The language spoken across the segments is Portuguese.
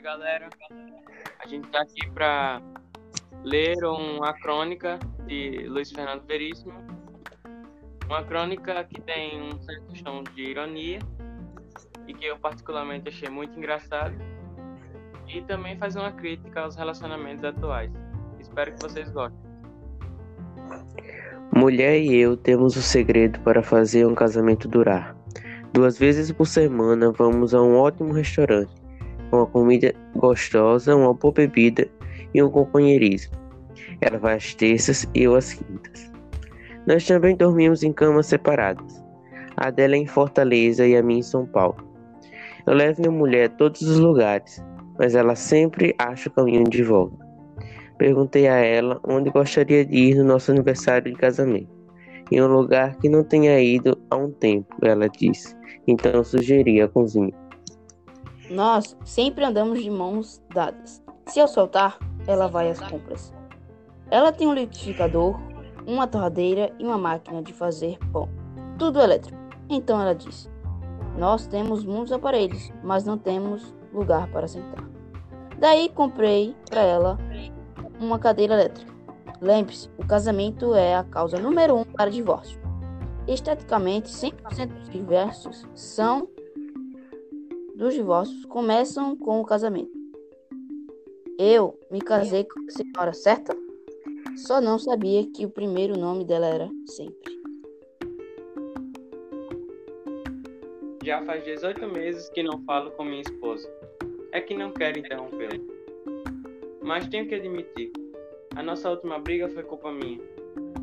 galera. A gente está aqui para ler uma crônica de Luiz Fernando Veríssimo. Uma crônica que tem um certo tom de ironia e que eu particularmente achei muito engraçado. E também faz uma crítica aos relacionamentos atuais. Espero que vocês gostem. Mulher e eu temos o segredo para fazer um casamento durar. Duas vezes por semana vamos a um ótimo restaurante, uma comida gostosa, uma boa bebida e um companheirismo. Ela vai às terças e eu às quintas. Nós também dormimos em camas separadas. A dela é em Fortaleza e a minha em São Paulo. Eu levo minha mulher a todos os lugares, mas ela sempre acha o caminho de volta. Perguntei a ela onde gostaria de ir no nosso aniversário de casamento. Em um lugar que não tenha ido há um tempo, ela disse. Então sugeri a cozinha. Nós sempre andamos de mãos dadas. Se eu soltar, ela vai às compras. Ela tem um liquidificador, uma torradeira e uma máquina de fazer pão. Tudo elétrico. Então ela disse: Nós temos muitos aparelhos, mas não temos lugar para sentar. Daí comprei para ela uma cadeira elétrica. Lembre-se, o casamento é a causa número um para divórcio. Esteticamente, 100% dos divórcios são dos divórcios começam com o casamento. Eu me casei com a senhora certa? Só não sabia que o primeiro nome dela era sempre. Já faz 18 meses que não falo com minha esposa. É que não quero interrompê-la. Mas tenho que admitir, a nossa última briga foi culpa minha.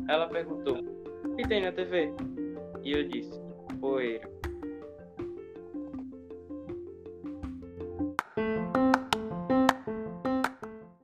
Ela perguntou: O que tem na TV? E eu disse: Poeira.